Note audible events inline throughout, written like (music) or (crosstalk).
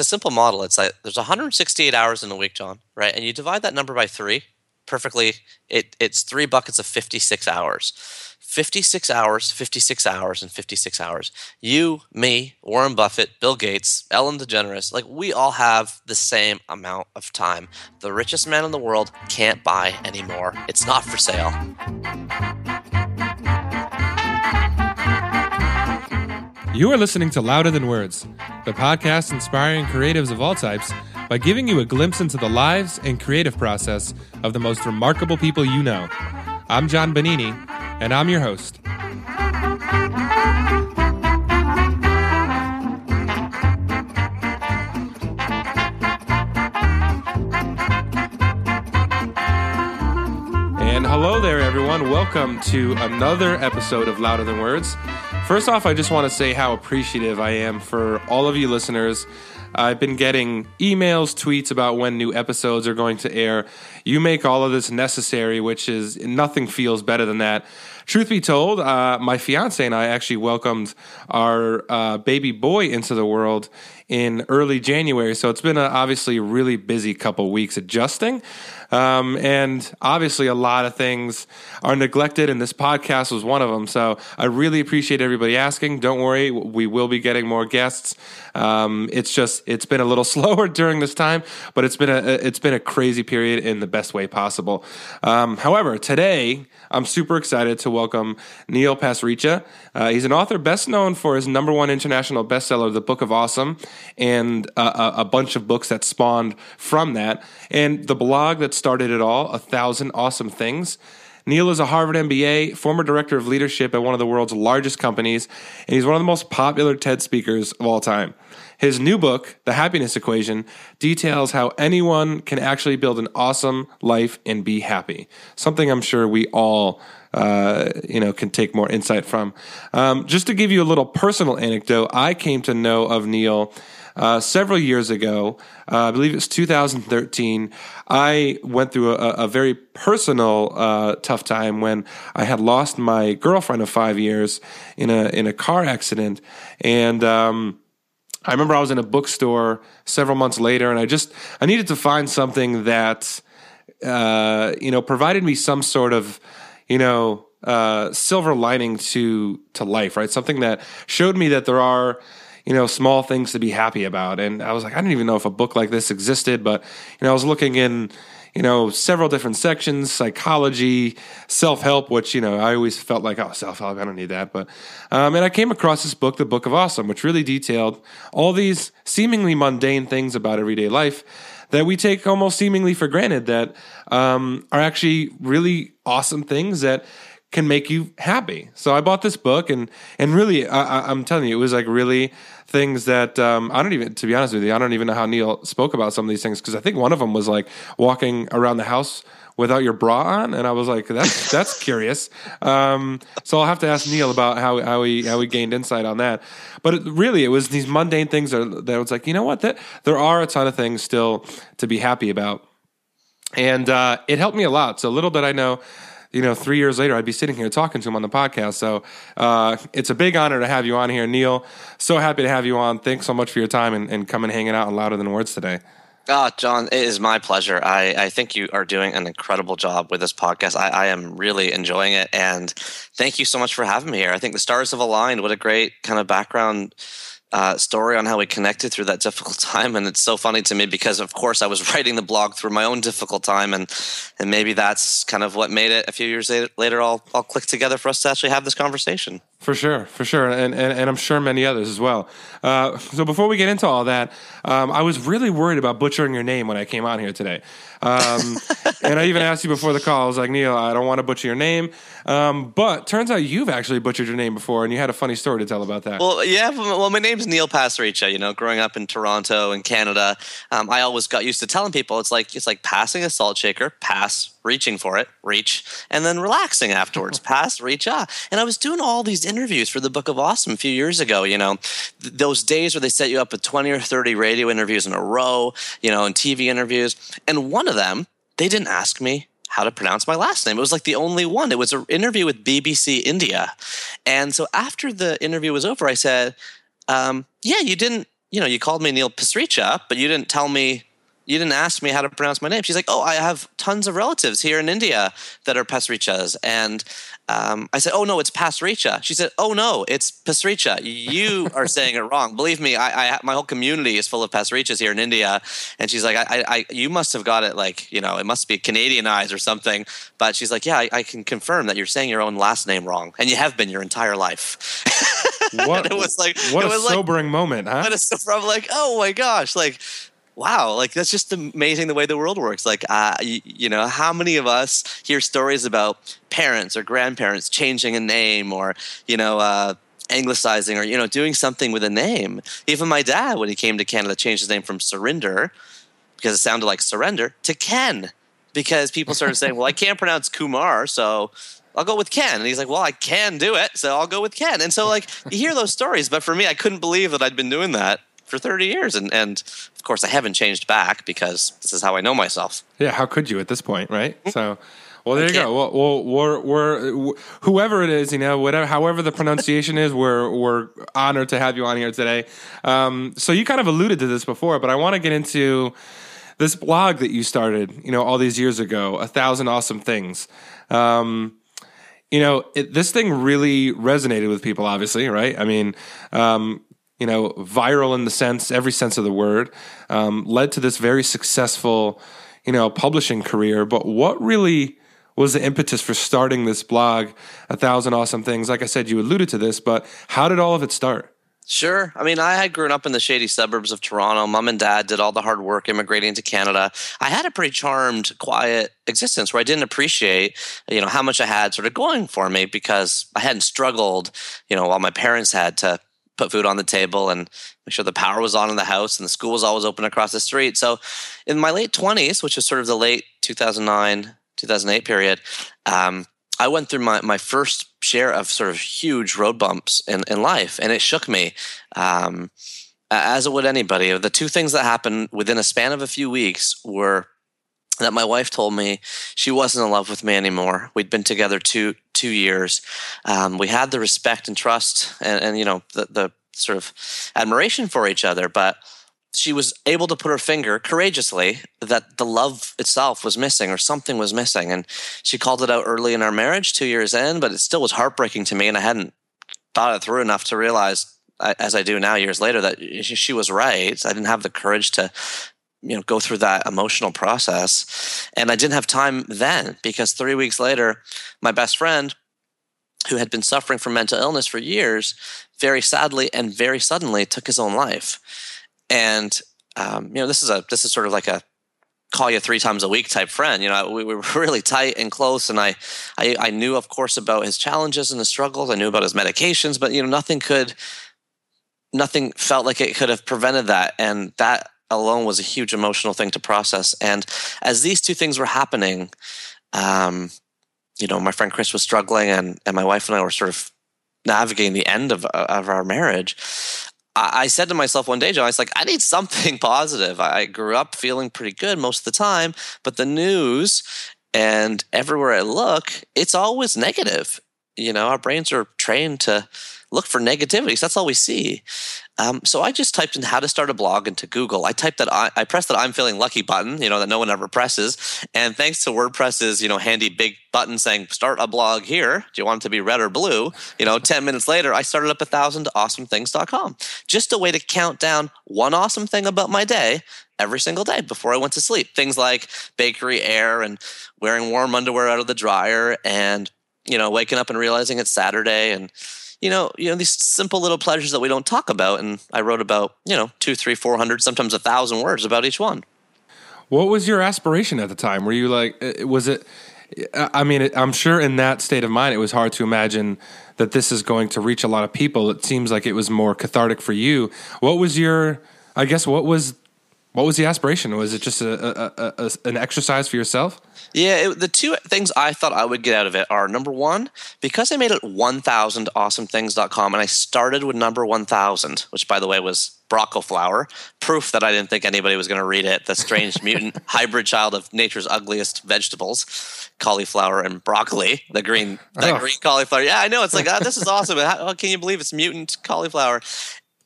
a simple model. It's like there's 168 hours in a week, John, right? And you divide that number by three, perfectly. It it's three buckets of 56 hours. 56 hours, 56 hours, and 56 hours. You, me, Warren Buffett, Bill Gates, Ellen DeGeneres, like we all have the same amount of time. The richest man in the world can't buy anymore. It's not for sale. You are listening to Louder Than Words, the podcast inspiring creatives of all types by giving you a glimpse into the lives and creative process of the most remarkable people you know. I'm John Benini, and I'm your host. And hello there, everyone. Welcome to another episode of Louder Than Words. First off, I just want to say how appreciative I am for all of you listeners. I've been getting emails, tweets about when new episodes are going to air. You make all of this necessary, which is nothing feels better than that. Truth be told, uh, my fiance and I actually welcomed our uh, baby boy into the world in early January. So it's been a, obviously a really busy couple weeks adjusting. Um, and obviously, a lot of things are neglected, and this podcast was one of them. So I really appreciate everybody asking. Don't worry, we will be getting more guests. Um, it's just it's been a little (laughs) slower during this time, but it's been a it's been a crazy period in the best way possible. Um, however, today I'm super excited to welcome Neil Pasricha. Uh, he's an author best known for his number one international bestseller, The Book of Awesome, and a, a bunch of books that spawned from that, and the blog that started it all, A Thousand Awesome Things. Neil is a Harvard MBA, former director of leadership at one of the world's largest companies, and he's one of the most popular TED speakers of all time. His new book, The Happiness Equation, details how anyone can actually build an awesome life and be happy. Something I'm sure we all, uh, you know, can take more insight from. Um, just to give you a little personal anecdote, I came to know of Neil. Uh, several years ago, uh, I believe it was 2013, I went through a, a very personal uh, tough time when I had lost my girlfriend of five years in a in a car accident, and um, I remember I was in a bookstore several months later, and I just I needed to find something that uh, you know provided me some sort of you know uh, silver lining to to life, right? Something that showed me that there are you know small things to be happy about. And I was like, I didn't even know if a book like this existed, but you know I was looking in you know, several different sections, psychology, self-help, which, you know, I always felt like, oh, self-help, I don't need that. But, um, and I came across this book, The Book of Awesome, which really detailed all these seemingly mundane things about everyday life that we take almost seemingly for granted that um, are actually really awesome things that can make you happy. So I bought this book, and and really, I, am telling you, it was like really things that um, I don't even, to be honest with you, I don't even know how Neil spoke about some of these things because I think one of them was like walking around the house without your bra on, and I was like, that's (laughs) that's curious. Um, so I'll have to ask Neil about how how he how he gained insight on that. But it, really, it was these mundane things that, that was like, you know what, that there are a ton of things still to be happy about. And uh, it helped me a lot. So little did I know you know, three years later, I'd be sitting here talking to him on the podcast. So uh, it's a big honor to have you on here, Neil. So happy to have you on. Thanks so much for your time and, and coming hanging out and louder than words today. Oh, John, it is my pleasure. I, I think you are doing an incredible job with this podcast. I, I am really enjoying it. And thank you so much for having me here. I think the stars have aligned. What a great kind of background uh, story on how we connected through that difficult (laughs) time, and it's so funny to me because, of course, I was writing the blog through my own difficult time, and and maybe that's kind of what made it a few years later all all click together for us to actually have this conversation. For sure, for sure, and and, and I'm sure many others as well. Uh, so before we get into all that, um, I was really worried about butchering your name when I came on here today. Um, (laughs) and I even asked you before the call. I was like, Neil, I don't want to butcher your name. Um, but turns out you've actually butchered your name before, and you had a funny story to tell about that. Well, yeah. Well, my name's Neil Pasricha. You know, growing up in Toronto and Canada, um, I always got used to telling people it's like it's like passing a salt shaker, pass, reaching for it, reach, and then relaxing afterwards, (laughs) pass, reach, ah. And I was doing all these interviews for the Book of Awesome a few years ago. You know, th- those days where they set you up with twenty or thirty radio interviews in a row, you know, and TV interviews, and one of them, they didn't ask me how to pronounce my last name. It was like the only one. It was an interview with BBC India. And so after the interview was over, I said, um, Yeah, you didn't you know, you called me Neil Pasricha, but you didn't tell me you didn't ask me how to pronounce my name. She's like, oh, I have tons of relatives here in India that are Pasrichas. And um, I said, oh, no, it's Pasricha. She said, oh, no, it's Pasricha. You (laughs) are saying it wrong. Believe me, I, I, my whole community is full of Pasrichas here in India. And she's like, I, I, you must have got it like, you know, it must be Canadianized or something. But she's like, yeah, I, I can confirm that you're saying your own last name wrong. And you have been your entire life. (laughs) what, it was like, what a sobering like, moment, huh? What a, I'm like, oh my gosh, like wow, like that's just amazing the way the world works. Like, uh, you, you, know, how many of us hear stories about parents or grandparents changing a name or, you know, uh, anglicizing or, you know, doing something with a name? Even my dad, when he came to Canada, changed his name from surrender because it sounded like surrender to Ken because people started saying, well, I can't pronounce Kumar, so I'll go with Ken. And he's like, well, I can do it, so I'll go with Ken. And so, like, you hear those stories, but for me, I couldn't believe that I'd been doing that for 30 years. And, and of course, I haven't changed back because this is how I know myself. Yeah, how could you at this point, right? Hmm. So, well, there you go. Well, well, we're, we're whoever it is, you know, whatever, however the pronunciation is, we're we're honored to have you on here today. Um, so you kind of alluded to this before, but I want to get into this blog that you started, you know, all these years ago, a thousand awesome things. Um, you know, it, this thing really resonated with people, obviously, right? I mean, um, you know, viral in the sense, every sense of the word, um, led to this very successful, you know, publishing career. But what really was the impetus for starting this blog, A Thousand Awesome Things? Like I said, you alluded to this, but how did all of it start? Sure. I mean, I had grown up in the shady suburbs of Toronto. Mom and dad did all the hard work immigrating to Canada. I had a pretty charmed, quiet existence where I didn't appreciate, you know, how much I had sort of going for me because I hadn't struggled, you know, while my parents had to put food on the table and make sure the power was on in the house and the school was always open across the street. So in my late 20s, which was sort of the late 2009, 2008 period, um, I went through my, my first share of sort of huge road bumps in, in life, and it shook me, um, as it would anybody. The two things that happened within a span of a few weeks were that my wife told me she wasn't in love with me anymore. We'd been together two two years. Um, we had the respect and trust, and, and you know the, the sort of admiration for each other, but she was able to put her finger courageously that the love itself was missing or something was missing. And she called it out early in our marriage, two years in, but it still was heartbreaking to me. And I hadn't thought it through enough to realize, as I do now years later, that she was right. I didn't have the courage to you know go through that emotional process. And i didn't have time then because three weeks later my best friend who had been suffering from mental illness for years very sadly and very suddenly took his own life. And um, you know this is a this is sort of like a call you three times a week type friend you know we, we were (laughs) really tight and close and I, I i knew of course about his challenges and his struggles. I knew about his medications but you know nothing could nothing felt like it could have prevented that. And that alone was a huge emotional thing to process. And as these two things were happening, um, you know, my friend Chris was struggling, and and my wife and I were sort of navigating the end of of our marriage. I, I said to myself one day, John, I was like, I need something (laughs) positive. I grew up feeling pretty good most of the time, but the news and everywhere I look, it's always negative. You know, our brains are trained to look for negativity. So that's all we see. Um, so I just typed in how to start a blog into Google. I typed that I, I pressed that I'm feeling lucky button, you know, that no one ever presses. And thanks to WordPress's, you know, handy big button saying start a blog here. Do you want it to be red or blue? You know, 10 minutes later, I started up a thousand awesomethings.com. Just a way to count down one awesome thing about my day every single day before I went to sleep. Things like bakery air and wearing warm underwear out of the dryer and, you know, waking up and realizing it's Saturday and you know, you know these simple little pleasures that we don't talk about. And I wrote about you know two, three, four hundred, sometimes a thousand words about each one. What was your aspiration at the time? Were you like, uh, was it? I mean, I'm sure in that state of mind, it was hard to imagine that this is going to reach a lot of people. It seems like it was more cathartic for you. What was your? I guess what was what was the aspiration? Was it just a, a, a, an exercise for yourself? Yeah, it, the two things I thought I would get out of it are number one, because I made it 1000awesomethings.com and I started with number 1000, which by the way was broccoflower, proof that I didn't think anybody was going to read it. The strange (laughs) mutant hybrid child of nature's ugliest vegetables, cauliflower and broccoli, the green, the oh. green cauliflower. Yeah, I know. It's like, oh, this is awesome. How, can you believe it's mutant cauliflower?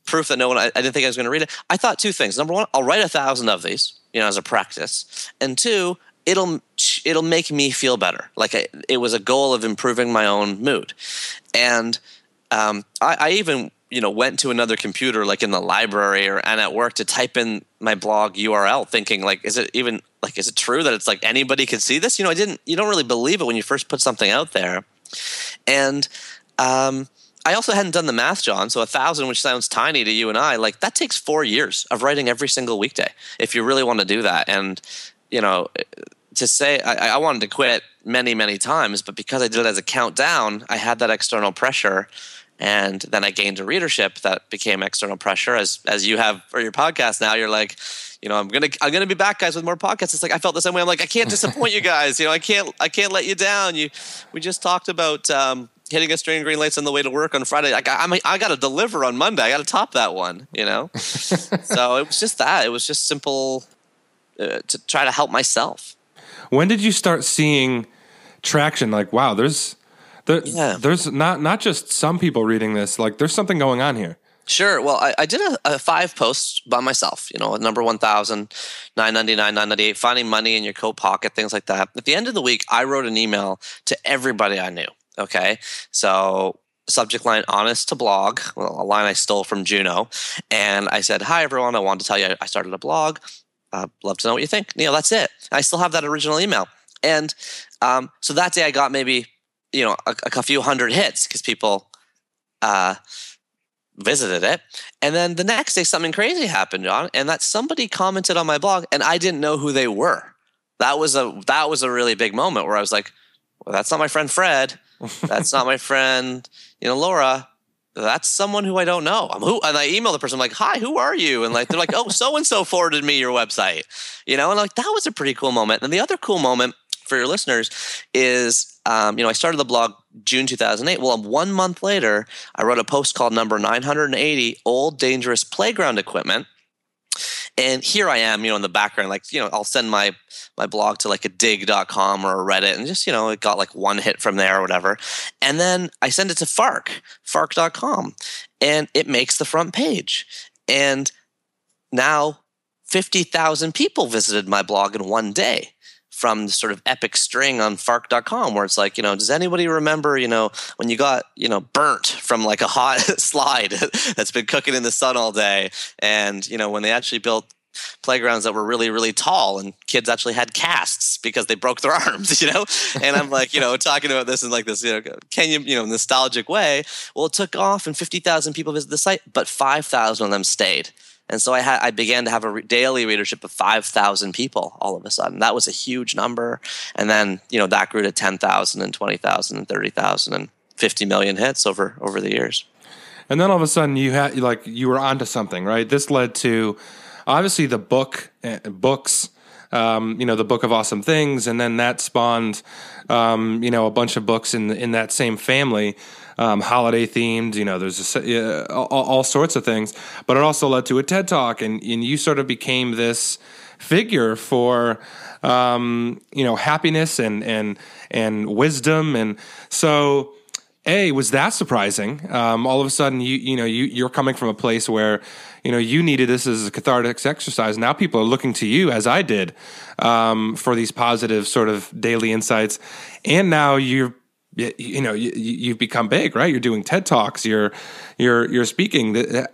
Proof that no one I, I didn't think I was going to read it. I thought two things. Number one, I'll write a thousand of these, you know, as a practice, and two, it'll it'll make me feel better. Like I, it was a goal of improving my own mood, and um, I, I even you know went to another computer like in the library or and at work to type in my blog url thinking like is it even like is it true that it's like anybody could see this you know i didn't you don't really believe it when you first put something out there and um, i also hadn't done the math john so a thousand which sounds tiny to you and i like that takes four years of writing every single weekday if you really want to do that and you know to say I, I wanted to quit many many times but because i did it as a countdown i had that external pressure and then I gained a readership that became external pressure. As as you have for your podcast now, you're like, you know, I'm gonna I'm gonna be back, guys, with more podcasts. It's like I felt the same way. I'm like, I can't disappoint you guys. You know, I can't I can't let you down. You we just talked about um, hitting a string of green lights on the way to work on Friday. I got, I, I got to deliver on Monday. I got to top that one. You know, (laughs) so it was just that. It was just simple uh, to try to help myself. When did you start seeing traction? Like, wow, there's there, yeah. There's not not just some people reading this. Like, there's something going on here. Sure. Well, I, I did a, a, five posts by myself, you know, number 1,000, 999, 998, finding money in your coat pocket, things like that. At the end of the week, I wrote an email to everybody I knew. Okay. So, subject line honest to blog, well, a line I stole from Juno. And I said, Hi, everyone. I wanted to tell you I started a blog. Uh, love to know what you think. You know, that's it. I still have that original email. And um, so that day I got maybe you know a, a few hundred hits because people uh, visited it. And then the next day, something crazy happened, John, and that somebody commented on my blog, and I didn't know who they were. That was a that was a really big moment where I was like, "Well, that's not my friend Fred. That's not my friend, you know, Laura. That's someone who I don't know. I'm who." And I email the person I'm like, "Hi, who are you?" And like they're like, "Oh, so and so forwarded me your website," you know. And like that was a pretty cool moment. And the other cool moment for your listeners is um, you know, I started the blog June 2008. Well, one month later, I wrote a post called Number 980 Old Dangerous Playground Equipment. And here I am, you know, in the background, like, you know, I'll send my my blog to like a digg.com or a Reddit and just, you know, it got like one hit from there or whatever. And then I send it to Fark, fark.com, and it makes the front page. And now 50,000 people visited my blog in one day from the sort of epic string on fark.com where it's like you know does anybody remember you know when you got you know burnt from like a hot (laughs) slide that's been cooking in the sun all day? And you know when they actually built playgrounds that were really really tall and kids actually had casts because they broke their (laughs) arms you know? And i'm like you know talking about this in like this you know can you you know nostalgic way well it took off and 50000 people visited the site but 5000 of them stayed and so I had I began to have a re- daily readership of 5,000 people all of a sudden. That was a huge number. And then, you know, that grew to 10,000 and 20,000 and 30,000 and 50 million hits over over the years. And then all of a sudden you had like you were onto something, right? This led to obviously the book uh, books um, you know, the Book of Awesome Things, and then that spawned, um, you know, a bunch of books in in that same family um, holiday themed. You know, there's a, uh, all, all, sorts of things. But it also led to a TED talk, and, and you sort of became this figure for um, you know happiness and and and wisdom, and so. A was that surprising? Um, all of a sudden, you you know you you're coming from a place where you know you needed this as a cathartic exercise. Now people are looking to you, as I did, um, for these positive sort of daily insights, and now you're you, you know you, you've become big right? You're doing ted talks you're you're you're speaking. Uh,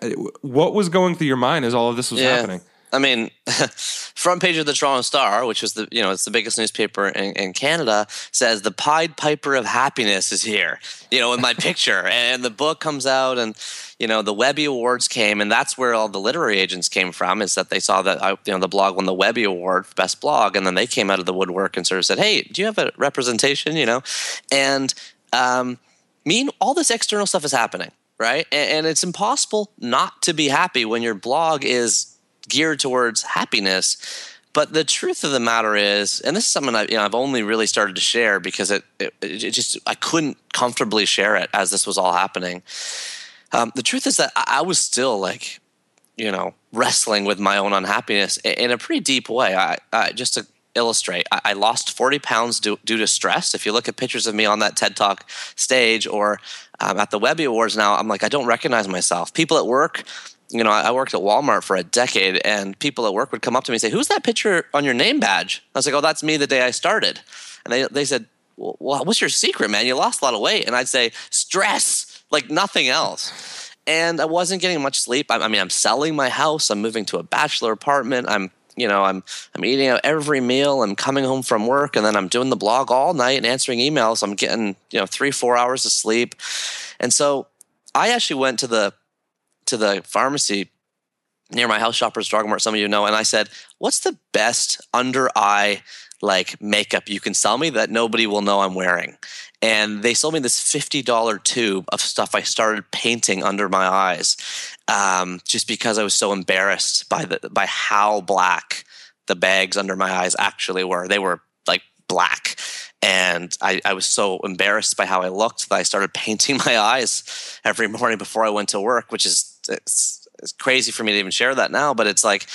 what was going through your mind as all of this was yeah. happening I mean, (laughs) front page of the Toronto Star, which is the you know it's the biggest newspaper in, in, Canada, says the Pied Piper of Happiness is here. You know, in my (laughs) picture, and the book comes out, and you know the Webby Awards came, and that's where all the literary agents came from. Is that they saw that I, you know the blog won the Webby Award for best blog, and then they came out of the woodwork and sort of said, "Hey, do you have a representation?" You know, and um, mean all this external stuff is happening right? And, it's impossible not to be happy when your blog is geared towards happiness. But the truth of the matter is, and this is something I, you know, I've only really started to share because it, it, it, just I couldn't comfortably share it as this was all happening. Um, the truth is that I was still like, you know, wrestling with my own unhappiness in a pretty deep way. I, I just to illustrate, I, lost forty pounds due, due, to stress. If you look at pictures of me on that TED Talk stage or um, at the Webby Awards now, I'm like I don't recognize myself. People at work you know, I worked at Walmart for a decade, and people at work would come up to me and say, "Who's that picture on your name badge?" I was like, "Oh, that's me the day I started." And they they said, well, "What's your secret, man? You lost a lot of weight." And I'd say, "Stress, like nothing else." And I wasn't getting much sleep. I, I mean, I'm selling my house. I'm moving to a bachelor apartment. I'm you know i'm i'm eating out every meal i'm coming home from work and then i'm doing the blog all night and answering emails i'm getting you know three four hours of sleep and so i actually went to the to the pharmacy near my house shoppers drug mart some of you know and i said what's the best under eye like makeup you can sell me that nobody will know i'm wearing? And they sold me this $50 tube of stuff i started painting under my eyes um, just because i was so embarrassed by the by how black the bags under my eyes actually were. They were like black. And I, I, was so embarrassed by how I looked that I started (laughs) painting my eyes every morning before I went to work, which is it's, it's crazy for me to even share that now. But it's like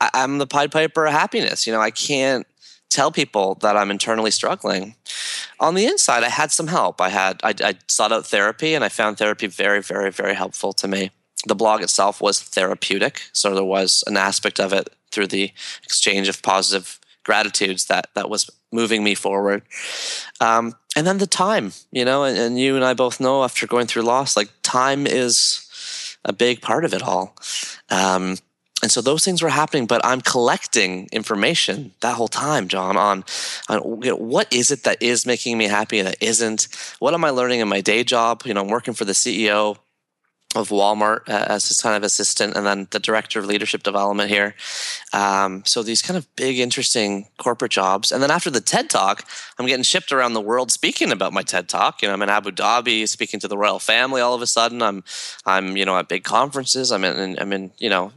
I, I'm the Pied Piper of happiness. You know, I can't tell people that I'm internally struggling. On the inside, I had some help. I had I, I sought out therapy, and I found therapy very, very, very helpful to me. The blog itself was therapeutic, so there was an aspect of it through the exchange of positive gratitudes that that was moving me forward. Um, and then the time, you know, and, and, you and I both know after going through loss, like time is a big part of it all. Um, and so those things were happening, but I'm collecting information that whole time, John, on, on you know, what is it that is making me happy and that isn't. What am I learning in my day job? You know, I'm working for the CEO of Walmart uh, as his kind of assistant, and then the director of leadership development here. Um, so these kind of big, interesting corporate jobs. And then after the TED Talk, I'm getting shipped around the world speaking about my TED Talk. You know, I'm in Abu Dhabi speaking to the royal family. All of a sudden, I'm, I'm, you know, at big conferences. I'm in, I'm in, you know,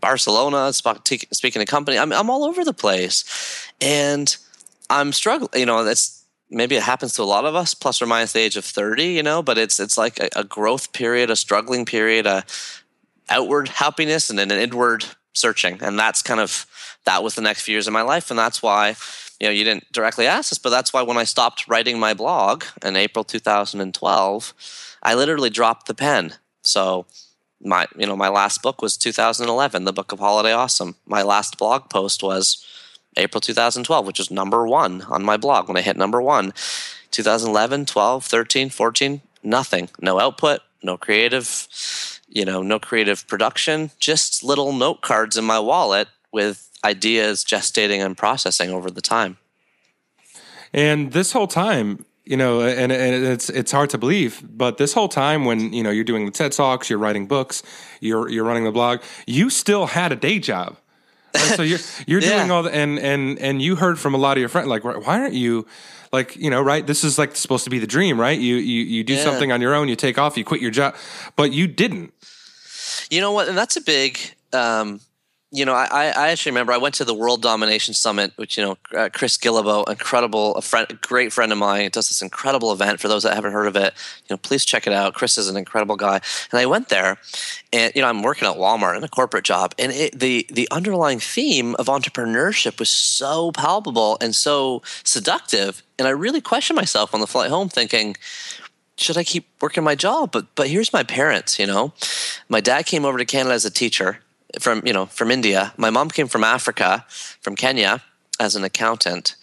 Barcelona speaking to company. I'm, I'm all over the place, and I'm struggling. You know, that's maybe it happens to a lot of us plus or minus the age of 30 you know but it's it's like a, a growth period a struggling period a outward happiness and an inward searching. And that's kind of that was the next few years of my life. And that's why you know you didn't directly ask this but that's why when i stopped writing my blog in april 2012 i literally dropped the pen. So my you know my last book was 2011 the book of holiday awesome. My last blog post was April 2012, which was number one on my blog when I hit number one. 2011, 12, 13, 14, nothing. No output, no creative, you know, no creative production, just little note cards in my wallet with ideas gestating and processing over the time. And this whole time, you know, and, and it's it's hard to believe, but this whole time when you know you're doing the TED talks, you're writing books, you're you're running the blog, you still had a day job. So you're you're yeah. doing all the and and and you heard from a lot of your friends like why aren't you like you know right this is like supposed to be the dream right you you you do yeah. something on your own you take off you quit your job but you didn't. You know what and that's a big um you know, I, I actually remember I went to the World Domination Summit, which you know uh, Chris Guillebeau, incredible, a friend, great friend of mine, does this incredible event. For those that haven't heard of it, you know, please check it out. Chris is an incredible guy, and I went there, and you know, I'm working at Walmart in a corporate job, and it, the the underlying theme of entrepreneurship was so palpable and so seductive, and I really questioned myself on the flight home, thinking, should I keep working my job? But but here's my parents, you know. My dad came over to Canada as a teacher from you know from India. My mom came from Africa, from Kenya, as an accountant.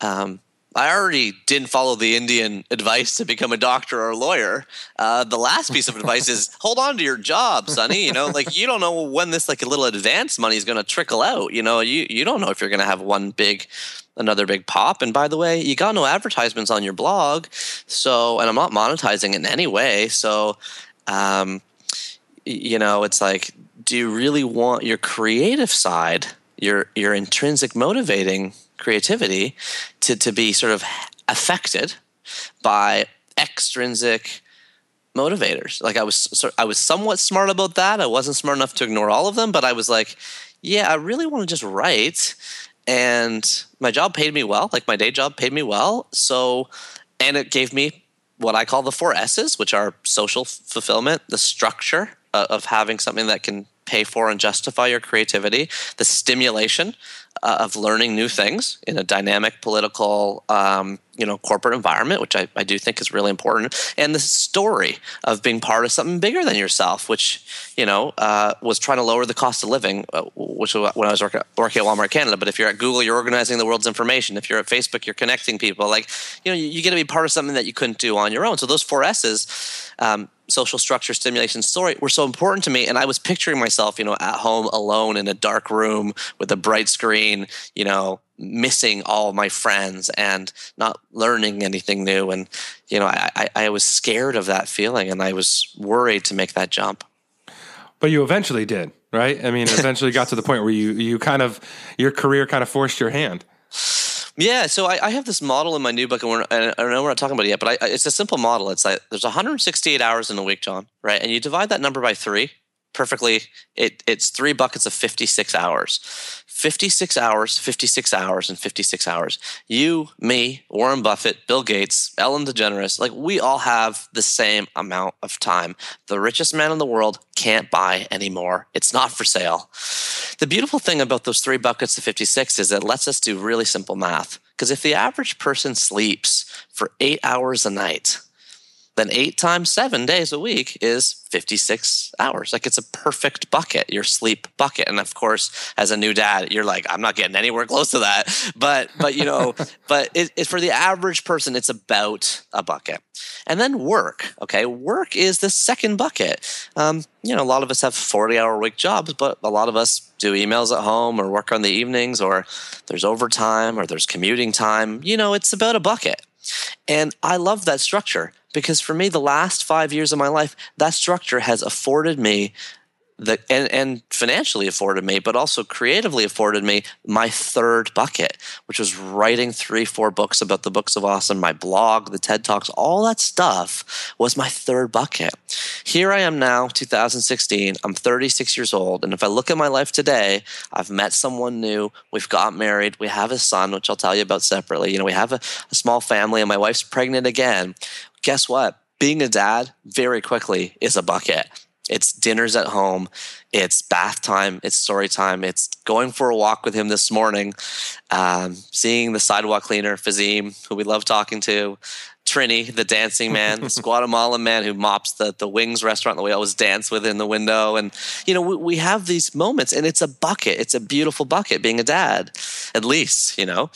Um, I already didn't follow the Indian advice to become a doctor or a lawyer. Uh, the last piece of advice is (laughs) hold on to your job, Sonny. You know, like you don't know when this like a little advance money is going to trickle out. You know, you you don't know if you're going to have one big, another big pop. And by the way, you got no advertisements on your blog, so and I'm not monetizing in any way. So, um, you know, it's like do you really want your creative side, your your intrinsic motivating creativity, to to be sort of affected by extrinsic motivators? Like I was I was somewhat smart about that. I wasn't smart enough to ignore all of them, but I was like, yeah, I really want to just write. And my job paid me well, like my day job paid me well. So, and it gave me what I call the four S's, which are social fulfillment, the structure uh, of having something that can pay for and justify your creativity, the stimulation uh, of learning new things in a dynamic political, um, you know corporate environment, which I, I do think is really important, and the story of being part of something bigger than yourself, which you know uh, was trying to lower the cost of living, uh, which was when I was working, working at Walmart Canada. But if you're at Google, you're organizing the world's information. If you're at Facebook, you're connecting people. Like you know, you, you get to be part of something that you couldn't do on your own. So those four S's. Um, social structure, stimulation, story were so important to me. And I was picturing myself, you know, at home alone in a dark room with a bright screen, you know, missing all my friends and not learning anything new. And, you know, I, I was scared of that feeling and I was worried to make that jump. But you eventually did, right? I mean, (laughs) eventually got to the point where you, you kind of, your career kind of forced your hand. Yeah, so I, I, have this model in my new book, and, we're, and I know we're not talking about it yet, but I, it's a simple model. It's like there's 168 hours in a week, John, right? And you divide that number by three, perfectly. It, it's three buckets of 56 hours. 56 hours, 56 hours, and 56 hours. You, me, Warren Buffett, Bill Gates, Ellen DeGeneres, like we all have the same amount of time. The richest man in the world can't buy anymore. It's not for sale. The beautiful thing about those three buckets of 56 is it lets us do really simple math. Because if the average person sleeps for eight hours a night, then eight times seven days a week is 56 hours. Like it's a perfect bucket, your sleep bucket. And of course, as a new dad, you're like, I'm not getting anywhere close to that. But, but you know, (laughs) but it, it, for the average person, it's about a bucket. And then work. Okay. Work is the second bucket. Um, you know, a lot of us have 40 hour week jobs, but a lot of us do emails at home or work on the evenings or there's overtime or there's commuting time. You know, it's about a bucket. And I love that structure because for me, the last five years of my life, that structure has afforded me the and, and financially afforded me, but also creatively afforded me my third bucket, which was writing three, four books about the books of awesome, my blog, the TED Talks, all that stuff was my third bucket. Here I am now, 2016. I'm 36 years old. And if I look at my life today, I've met someone new. We've got married. We have a son, which I'll tell you about separately. You know, we have a, a small family, and my wife's pregnant again. Guess what? Being a dad very quickly is a bucket it's dinners at home. It's bath time. It's story time. It's going for a walk with him this morning, um, seeing the sidewalk cleaner, Fazim, who we love talking to, Trini, the dancing man, this (laughs) Guatemalan man who mops the, the Wings restaurant that we always dance with in the window. And, you know, we, we have these moments and it's a bucket. It's a beautiful bucket being a dad, at least, you know.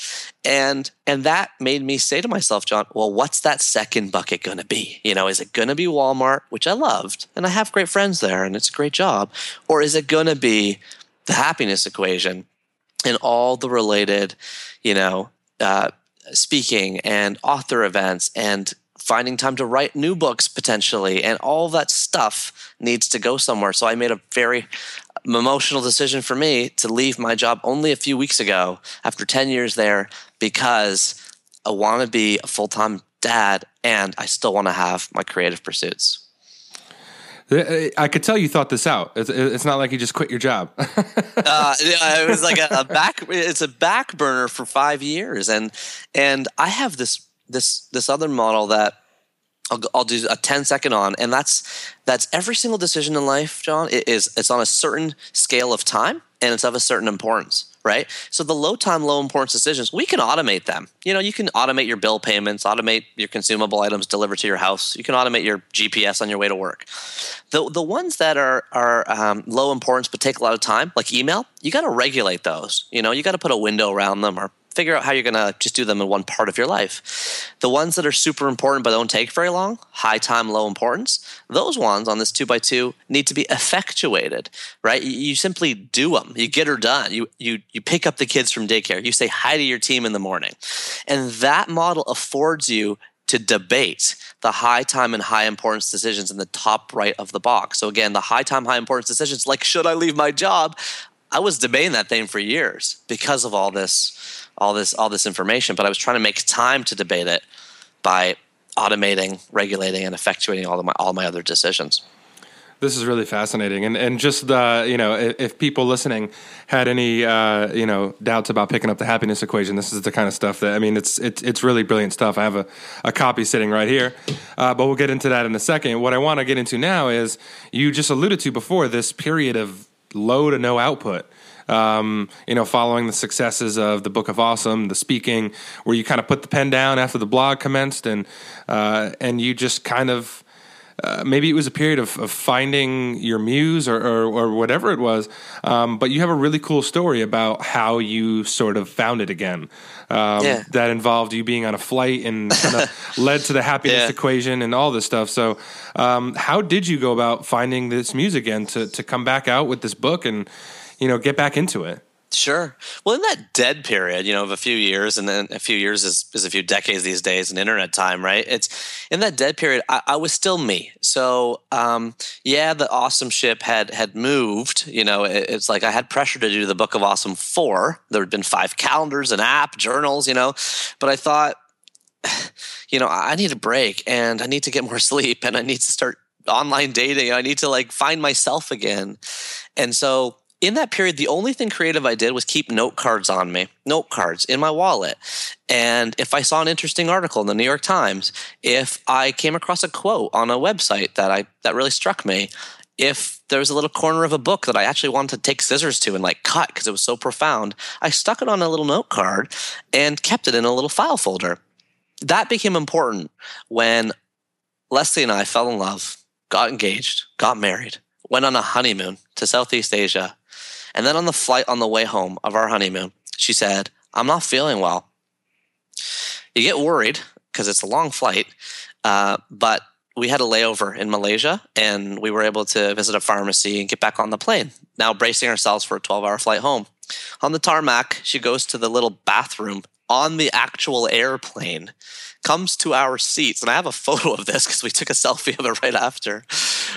And and that made me say to myself, John, well, what's that second bucket gonna be? You know, is it gonna be Walmart, which I loved, and I have great friends there and it's a great job, or is it gonna be the happiness equation and all the related, you know, uh, speaking and author events and finding time to write new books potentially and all that stuff needs to go somewhere. So i made a very emotional decision for me to leave my job only a few weeks ago after 10 years there because i want to be a full-time dad and i still want to have my creative pursuits I could tell you thought this out. It's, it's not like you just quit your job. (laughs) uh, it was like a, a, back. It's a back burner for five years, and and I have this this this other model that I'll, I'll do a 10 second on, and that's that's every single decision in life, John. It is it's on a certain scale of time, and it's of a certain importance right? So the low time, low importance decisions, we can automate them. You know, you can automate your bill payments, automate your consumable items delivered to your house. You can automate your GPS on your way to work. The the ones that are are um, low importance but take a lot of time, like email, you got to regulate those. You know, you got to put a window around them or figure out how you're going to just do them in one part of your life. The ones that are super important but don't take very long, high time, low importance, those ones on this two by two need to be effectuated, right? You, simply do them. You get her done. You, you, you pick up the kids from daycare. You say hi to your team in the morning. And that model affords you to debate the high time and high importance decisions in the top right of the box. So again, the high time, high importance decisions, like should I leave my job? I was debating that thing for years because of all this all this all this information, but I was trying to make time to debate it by automating, regulating, and effectuating all of my all my other decisions. This is really fascinating, and and just the you know if, if people listening had any uh, you know doubts about picking up the happiness equation, this is the kind of stuff that I mean it's it's it's really brilliant stuff. I have a, a copy sitting right here, uh, but we'll get into that in a second. What I want to get into now is you just alluded to before this period of low to no output Um, you know, following the successes of the Book of Awesome, the speaking, where you kind of put the pen down after the blog commenced, and uh, and you just kind of uh, maybe it was a period of, of finding your muse or, or, or whatever it was. Um, but you have a really cool story about how you sort of found it again. Um, yeah. That involved you being on a flight and kind of (laughs) led to the happiness yeah. equation and all this stuff. So, um, how did you go about finding this muse again to to come back out with this book and you know get back into it? Sure. Well, in that dead period, you know, of a few years, and then a few years is, is a few decades these days in internet time, right? It's in that dead period, I, I was still me. So, um, yeah, the awesome ship had had moved. You know, it, it's like I had pressure to do the Book of Awesome four. There had been five calendars, an app, journals, you know, but I thought, (sighs) you know, I need a break, and I need to get more (laughs) sleep, and I need to start online dating. I need to like find myself again, and so in that period, the only thing creative I did was keep note cards on me, note cards in my wallet. And if I saw an interesting article in the New York Times, if I came across a quote on a website that I that really struck me, if there was a little corner of a book that I actually wanted to take scissors to and like cut because it was so profound, I stuck it on a little note card and kept it in a little file folder. That became important when Leslie and I fell in love, got engaged, got married, went on a honeymoon to Southeast Asia, and then on the flight on the way home of our honeymoon, she said, I'm not feeling well. You get worried because it's a long flight, uh, but we had a layover in Malaysia and we were able to visit a pharmacy and get back on the plane. Now, bracing ourselves for a 12 hour flight home. On the tarmac, she goes to the little bathroom on the actual airplane comes to our seats, and I have a photo of this because we took a selfie of it right after,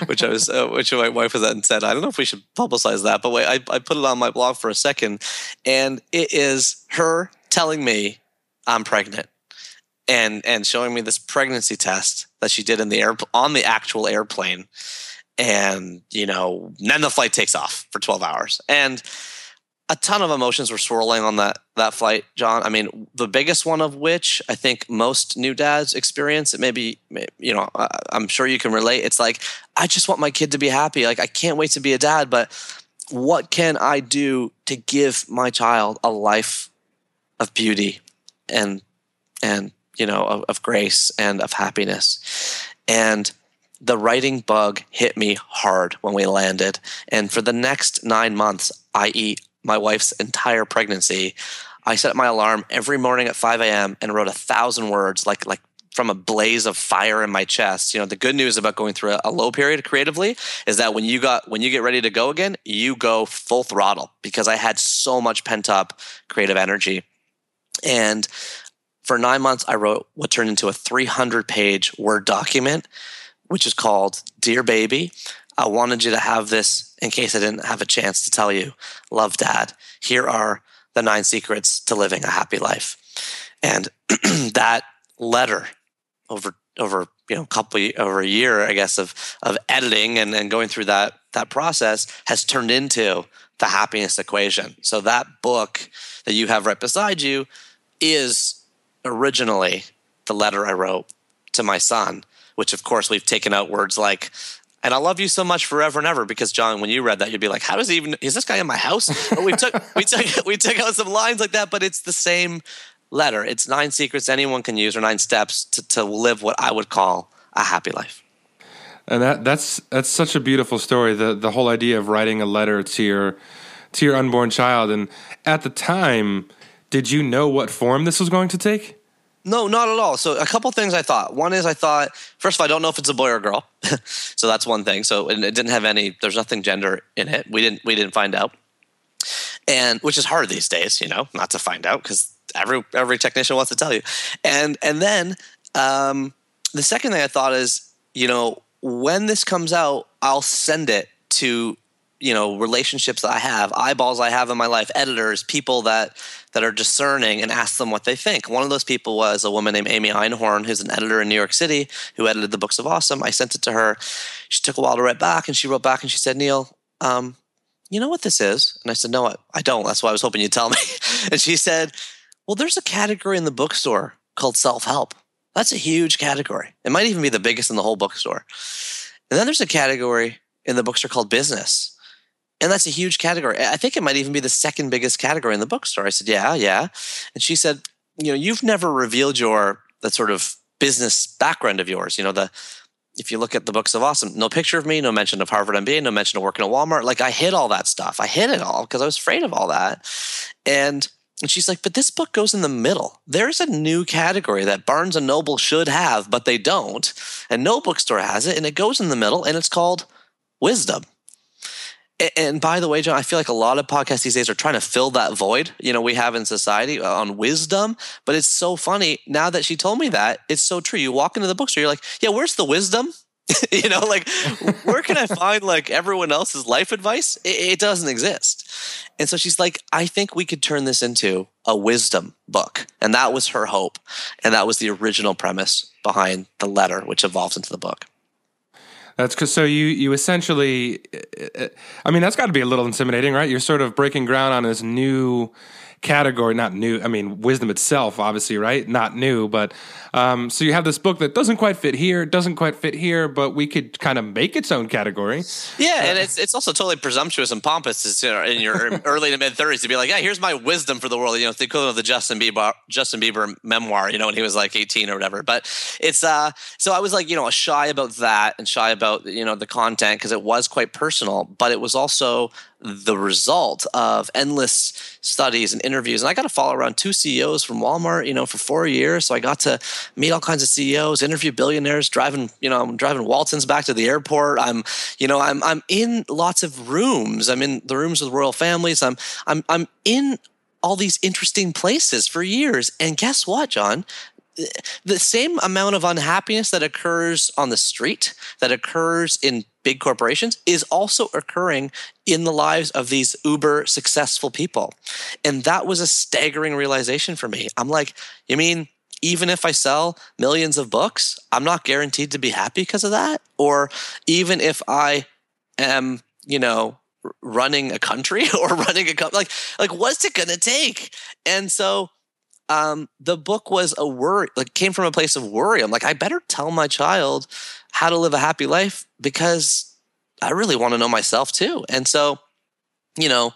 which I was, (laughs) uh, which my wife was at and said, I don't know if we should publicize that, but wait, I, I put it on my blog for a second, and it is her telling me I'm pregnant, and and showing me this pregnancy test that she did in the air on the actual airplane, and you know, then the flight takes off for 12 hours, and a ton of emotions were swirling on that that flight, John. I mean, the biggest one of which I think most new dads experience. It maybe you know, I'm sure you can relate. It's like I just want my kid to be happy. Like I can't wait to be a dad, but what can I do to give my child a life of beauty and and you know of, of grace and of happiness and the writing bug hit me hard when we landed and for the next nine months i.e my wife's entire pregnancy, I set my alarm every morning at 5 a.m. and wrote a thousand words, like like from a blaze of fire in my chest. You know, the good news about going through a, a, low period creatively is that when you got when you get ready to go again, you go full throttle because I had so much pent up creative energy. And for nine months, I wrote what turned into a 300 page Word document, which is called Dear Baby. I wanted you to have this in case I didn't have a chance to tell you. Love, Dad. Here are the nine secrets to living a happy life. And (clears throat) that letter over over you know a couple over a year, I guess, of of editing and, and going through that that process has turned into the happiness equation. So that book that you have right beside you is originally the letter I wrote to my son, which of course we've taken out words like and I love you so much forever and ever because John, when you read that, you'd be like, "How does he even? Is this guy in my house?" But we took we took we took out some lines like that, but it's the same letter. It's nine secrets anyone can use or nine steps to, to live what I would call a happy life. And that that's that's such a beautiful story. The the whole idea of writing a letter to your to your unborn child. And at the time, did you know what form this was going to take? No, not at all. So a couple things I thought. One is I thought first of all I don't know if it's a boy or a girl, (laughs) so that's one thing. So it didn't have any. There's nothing gender in it. We didn't we didn't find out, and which is hard these days, you know, not to find out because every every technician wants to tell you. And and then um, the second thing I thought is you know when this comes out, I'll send it to you know relationships that I have, eyeballs I have in my life, editors, people that that are discerning, and ask them what they think. One of those people was a woman named Amy Einhorn, who's an editor in New York City, who edited the Books of Awesome. I sent it to her. She took a while to write back, and she wrote back and she said, "Neil, um, you know what this is?" And I said, "No, I don't. That's why I was hoping you'd tell me." (laughs) and she said, "Well, there's a category in the bookstore called self help. That's a huge category. It might even be the biggest in the whole bookstore. And then there's a category in the bookstore called business." And that's a huge category. I think it might even be the second biggest category in the bookstore. I said, yeah, yeah. And she said, you know, you've never revealed your that sort of business background of yours. You know, the if you look at the books of awesome, no picture of me, no mention of Harvard MBA, no mention of working at Walmart. Like I hid all that stuff. I hid it all because I was afraid of all that. And and she's like, but this book goes in the middle. There's a new category that Barnes and Noble should have, but they don't. And no bookstore has it, and it goes in the middle, and it's called wisdom. And by the way, John, I feel like a lot of podcasts these days are trying to fill that void, you know, we have in society uh, on wisdom. But it's so funny now that she told me that. It's so true. You walk into the bookstore, you're like, yeah, where's the wisdom? (laughs) you know, like where can I find like everyone else's life advice? It, it doesn't exist. And so she's like, I think we could turn this into a wisdom book. And that was her hope. And that was the original premise behind the letter, which evolves into the book. That's because so you you essentially, uh, uh, I mean, that's got to be a little intimidating, right? You're sort of breaking ground on this new category, not new. I mean, wisdom itself, obviously, right? Not new, but um, so you have this book that doesn't quite fit here, doesn't quite fit here, but we could kind of make its own category. Yeah, and it's it's also totally presumptuous and pompous in your (laughs) early to mid thirties to be like, yeah, here's my wisdom for the world. You know, the equivalent of the Justin Bieber Justin Bieber memoir. You know, when he was like eighteen or whatever. But it's uh, so I was like, you know, shy about that and shy about you know the content because it was quite personal, but it was also the result of endless studies and interviews. And I got to follow around two CEOs from Walmart, you know, for four years. So I got to meet all kinds of CEOs, interview billionaires, driving, you know, I'm driving Waltons back to the airport. I'm, you know, I'm I'm in lots of rooms. I'm in the rooms with royal families. I'm I'm I'm in all these interesting places for years. And guess what, John? The same amount of unhappiness that occurs on the street that occurs in big corporations is also occurring in the lives of these uber successful people and that was a staggering realization for me i'm like you mean even if I sell millions of books, I'm not guaranteed to be happy because of that. Or even if I am, you know, running a country (laughs) or running a company, like, like what's it going to take? And so um, the book was a worry, like came from a place of worry. I'm like, I better tell my child how to live a happy life because I really want to know myself too. And so, you know,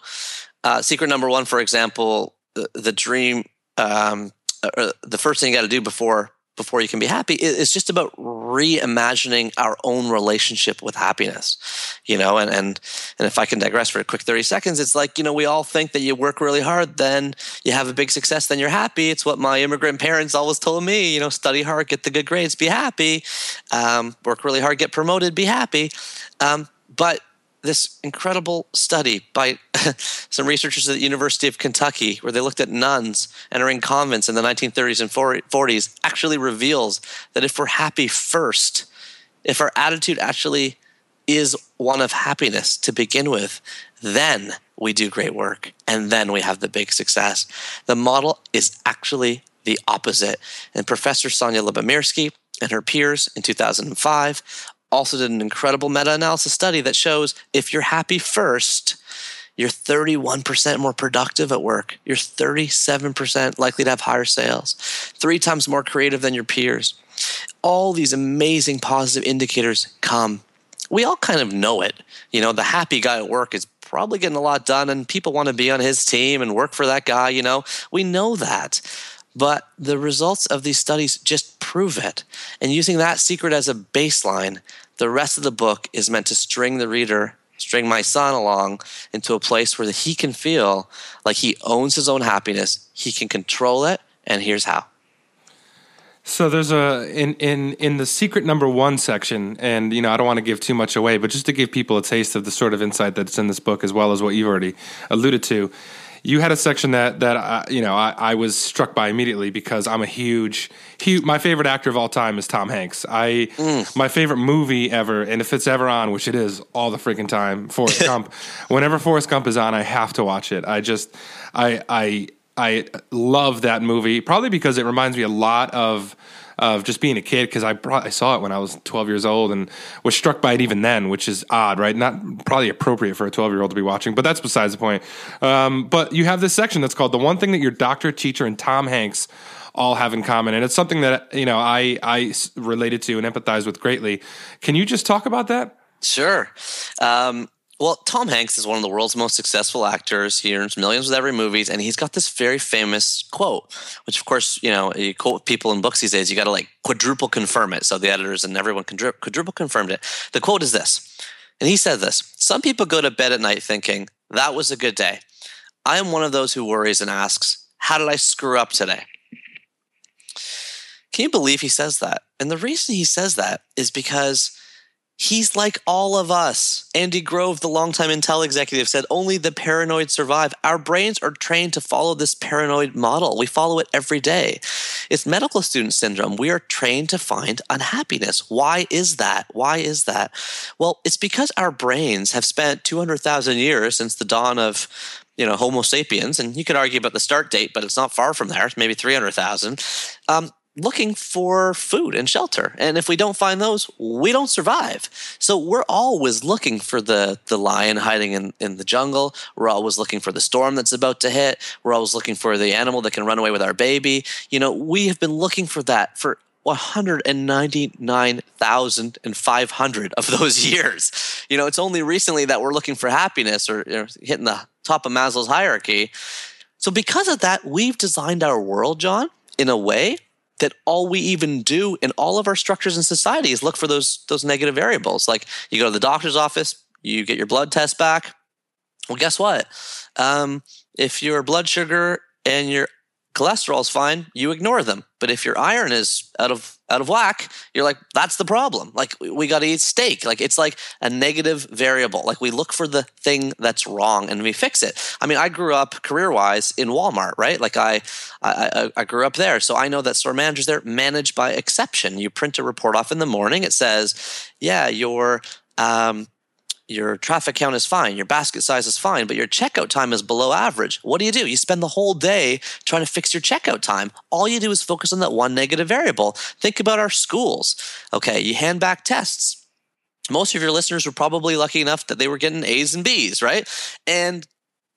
uh, secret number one, for example, the, the dream um, uh, the first thing you got to do before before you can be happy. It's just about reimagining our own relationship with happiness you know and and and if i can digress for a quick 30 seconds it's like you know we all think that you work really hard then you have a big success then you're happy. It's what my immigrant parents always told me you know study hard get the good grades be happy. Um, work really hard get promoted be happy. Um, but this incredible study by (laughs) some researchers at the University of Kentucky, where they looked at nuns entering convents in the 1930s and 40s, actually reveals that if we're happy first, if our attitude actually is one of happiness to begin with, then we do great work and then we have the big success. The model is actually the opposite. And Professor Sonja Lyubomirsky and her peers in 2005 also did an incredible meta analysis study that shows if you're happy first, you're 31% more productive at work. You're 37% likely to have higher sales, three times more creative than your peers. All these amazing positive indicators come. We all kind of know it. You know, the happy guy at work is probably getting a lot done and people want to be on his team and work for that guy, you know. We know that. But the results of these studies just prove it. And using that secret as a baseline, the rest of the book is meant to string the reader, string my son along into a place where he can feel like he owns his own happiness, he can control it, and here's how. So there's a in in in the secret number one section, and you know I don't want to give too much away, but just to give people a taste of the sort of insight that's in this book, as well as what you've already alluded to you had a section that that uh, you know I, I, was struck by immediately because I'm a huge, huge. My favorite actor of all time is Tom Hanks. I mm. my favorite movie ever, and if it's ever on, which it is all the freaking time, Forrest (laughs) Gump. Whenever Forrest Gump is on, I have to watch it. I just I I I love that movie probably because it reminds me a lot of of just being a kid because I, I saw it when I was 12 years old and was struck by it even then, which is odd, right? Not probably appropriate for a 12 year old to be watching, but that's besides the point. Um, but you have this section that's called the one thing that your doctor, teacher, and Tom Hanks all have in common, and it's something that you know I I related to and empathize with greatly. Can you just talk about that? Sure. Um, Well, Tom Hanks is one of the world's most successful actors. He earns millions with every movie, and he's got this very famous quote, which, of course, you know, you quote people in books these days, you got to like quadruple confirm it. So the editors and everyone quadruple confirmed it. The quote is this, and he said this Some people go to bed at night thinking, that was a good day. I am one of those who worries and asks, how did I screw up today? Can you believe he says that? And the reason he says that is because He's like all of us. Andy Grove, the longtime Intel executive, said only the paranoid survive. Our brains are trained to follow this paranoid model. We follow it every day. It's medical student syndrome. We are trained to find unhappiness. Why is that? Why is that? Well, it's because our brains have spent 200,000 years since the dawn of you know Homo sapiens, and you could argue about the start date, but it's not far from there. It's maybe 300,000. Um, looking for food and shelter. And if we don't find those, we don't survive. So we're always looking for the, the lion hiding in, in the jungle. We're always looking for the storm that's about to hit. We're always looking for the animal that can run away with our baby. You know, we have been looking for that for 199,500 of those (laughs) years. You know, it's only recently that we're looking for happiness or know, hitting the top of Maslow's hierarchy. So, because of that, we've designed our world, John, in a way that all we even do in all of our structures in society is look for those those negative variables. Like you go to the doctor's office, you get your blood test back. Well, guess what? Um, if your blood sugar and your cholesterol's fine, you ignore them. But if your iron is out of out of whack, you're like, that's the problem. Like we got to eat steak. Like it's like a negative variable. Like we look for the thing that's wrong and we fix it. I mean, I grew up career wise in Walmart, right? Like I, I, I grew up there, so I know that store managers there managed by exception. You print a report off in the morning. It says, yeah, your um, your traffic count is fine, your basket size is fine, but your checkout time is below average. What do you do? You spend the whole day trying to fix your checkout time. All you do is focus on that one negative variable. Think about our schools. Okay, you hand back tests. Most of your listeners were probably lucky enough that they were getting A's and B's, right? And